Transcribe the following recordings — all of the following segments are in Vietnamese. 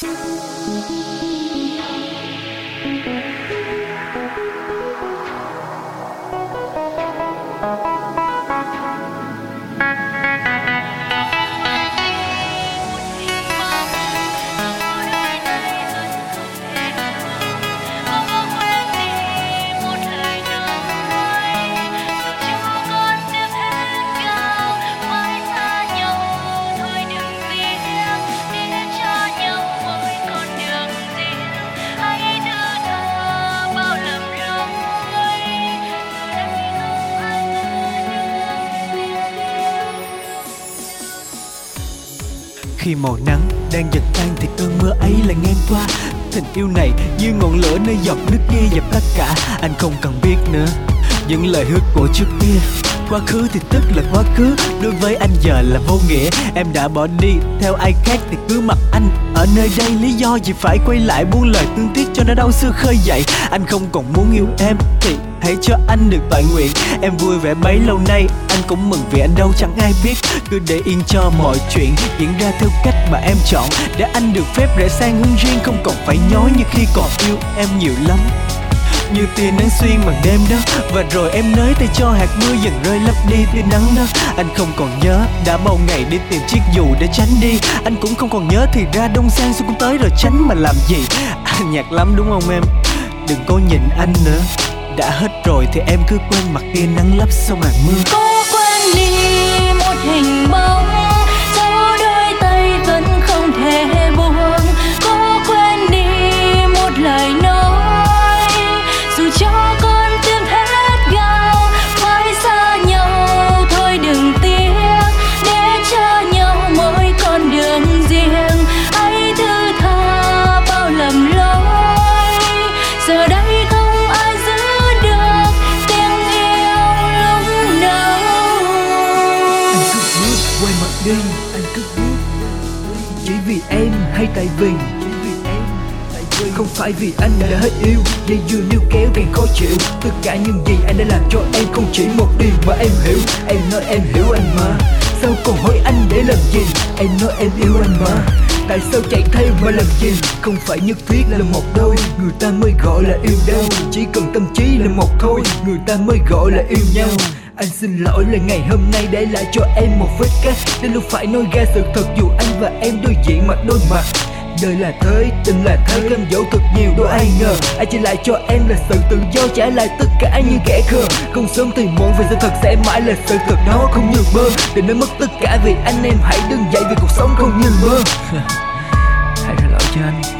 khi tình yêu này như ngọn lửa nơi giọt nước kia dập tất cả. Anh không cần biết nữa, những lời hứa của trước kia. Quá khứ thì tức là quá khứ, đối với anh giờ là vô nghĩa. Em đã bỏ đi, theo ai khác thì cứ mặc anh. Ở nơi đây lý do gì phải quay lại buông lời tương tiếc cho nó đau xưa khơi dậy. Anh không còn muốn yêu em, thì hãy cho anh được toại nguyện. Em vui vẻ bấy lâu nay, anh cũng mừng vì anh đâu chẳng ai biết cứ để yên cho mọi chuyện. Diễn ra theo cách mà em chọn. Để anh được phép rẽ sang hướng riêng không còn phải nhói như khi còn yêu em nhiều lắm. Như tia nắng xuyên màn đêm đó và rồi em nới tay cho hạt mưa dần rơi lấp đi tia nắng đó. Anh không còn nhớ đã bao ngày đi tìm chiếc dù để tránh đi. Anh cũng không còn nhớ thì ra đông sang xuân cũng tới rồi tránh mà làm gì. À, nhạt lắm đúng không em? Đừng có nhìn anh nữa. Đã hết rồi thì em cứ quên mặt tia nắng lấp sau màn mưa. Có quên đi một hình phải vì anh đã hết yêu, dây dưa níu kéo càng khó chịu. Tất cả những gì anh đã làm cho em không chỉ một điều mà em hiểu. Em nói em hiểu anh mà. Sao còn hỏi anh để làm gì? Em nói em yêu anh mà. Tại sao chạy theo mà làm gì? Không phải nhất thiết là một đôi. Người ta mới gọi là yêu đâu Chỉ cần tâm trí là một thôi. Người ta mới gọi là yêu nhau. Anh xin lỗi là ngày hôm nay để lại cho em một vết cắt. Đến lúc phải nói ra sự thật dù anh và em đối diện mặt đôi mặt. Đời là thế, tình là thế, cam dỗ thật nhiều đâu ai ngờ. Anh chỉ lại cho em là sự tự do trả lại tất cả như kẻ khờ. Không sớm thì muộn vì sự thật sẽ mãi là sự thật đó không như mơ. Đừng nói mất tất cả vì anh em hãy đừng dậy vì cuộc sống không như mơ. Hãy tha lỗi cho anh.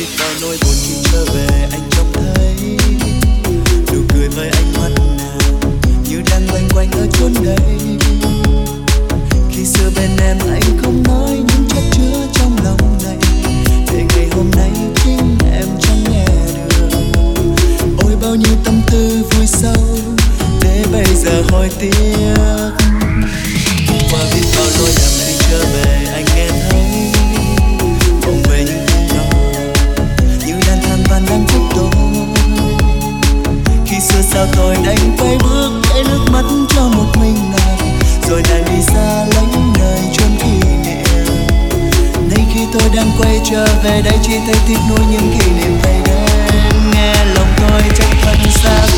khi có nỗi buồn khi trở về, anh trông thấy nụ cười với anh mắt nào như đang loanh quanh ở chốn đây. Khi xưa bên em anh không nói những chất chứa trong lòng này, để ngày hôm nay chính em chẳng nghe được. Ôi, bao nhiêu tâm tư vui sâu, để bây giờ hỏi tiếc. sao tôi đánh phải bước để nước mắt cho một mình nàng. Rồi lại đi xa lánh đời chôn kỷ niệm nay khi tôi đang quay trở về đây, chỉ thấy tiếc nuối những kỷ niệm ấy đến nghe lòng tôi chắc thân xa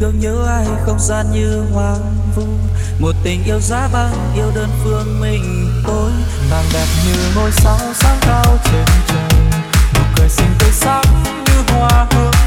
thương nhớ ai không gian như hoang vu. Một tình yêu giá băng, yêu đơn phương mình tôi nàng đẹp như ngôi sao sáng cao trên trời. Nụ cười xinh tươi sáng như hoa hương.